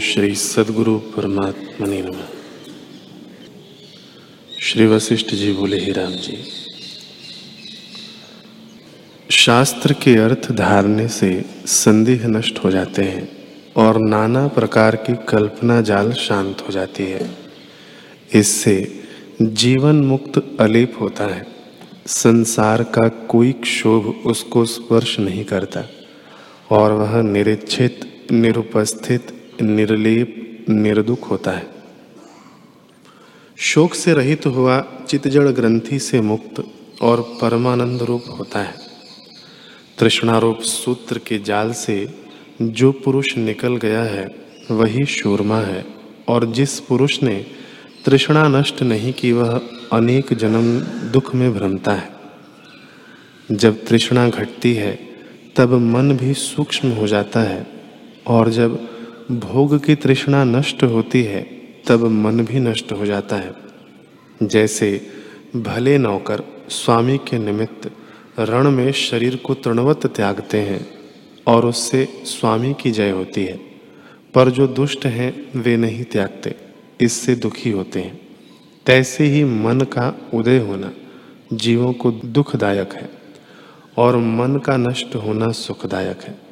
श्री सदगुरु परमात्मा ने नमः। श्री वशिष्ठ जी बोले, ही राम जी, शास्त्र के अर्थ धारने से संदेह नष्ट हो जाते हैं और नाना प्रकार की कल्पना जाल शांत हो जाती है। इससे जीवन मुक्त अलेप होता है। संसार का कोई क्षोभ उसको स्पर्श नहीं करता और वह निरीक्षित, निरुपस्थित निर्लेप, निर्दुख होता है। शोक से रहित हुआ चितजड़ ग्रंथि से मुक्त और परमानंद रूप होता है। तृष्णारूप सूत्र के जाल से जो पुरुष निकल गया है, वही शूरमा है। और जिस पुरुष ने तृष्णा नष्ट नहीं की, वह अनेक जन्म दुख में भ्रमता है। जब तृष्णा घटती है, तब मन भी सूक्ष्म हो जाता है। और जब भोग की तृष्णा नष्ट होती है, तब मन भी नष्ट हो जाता है। जैसे भले नौकर स्वामी के निमित्त रण में शरीर को तृणवत त्यागते हैं और उससे स्वामी की जय होती है, पर जो दुष्ट हैं, वे नहीं त्यागते, इससे दुखी होते हैं। तैसे ही मन का उदय होना जीवों को दुखदायक है और मन का नष्ट होना सुखदायक है।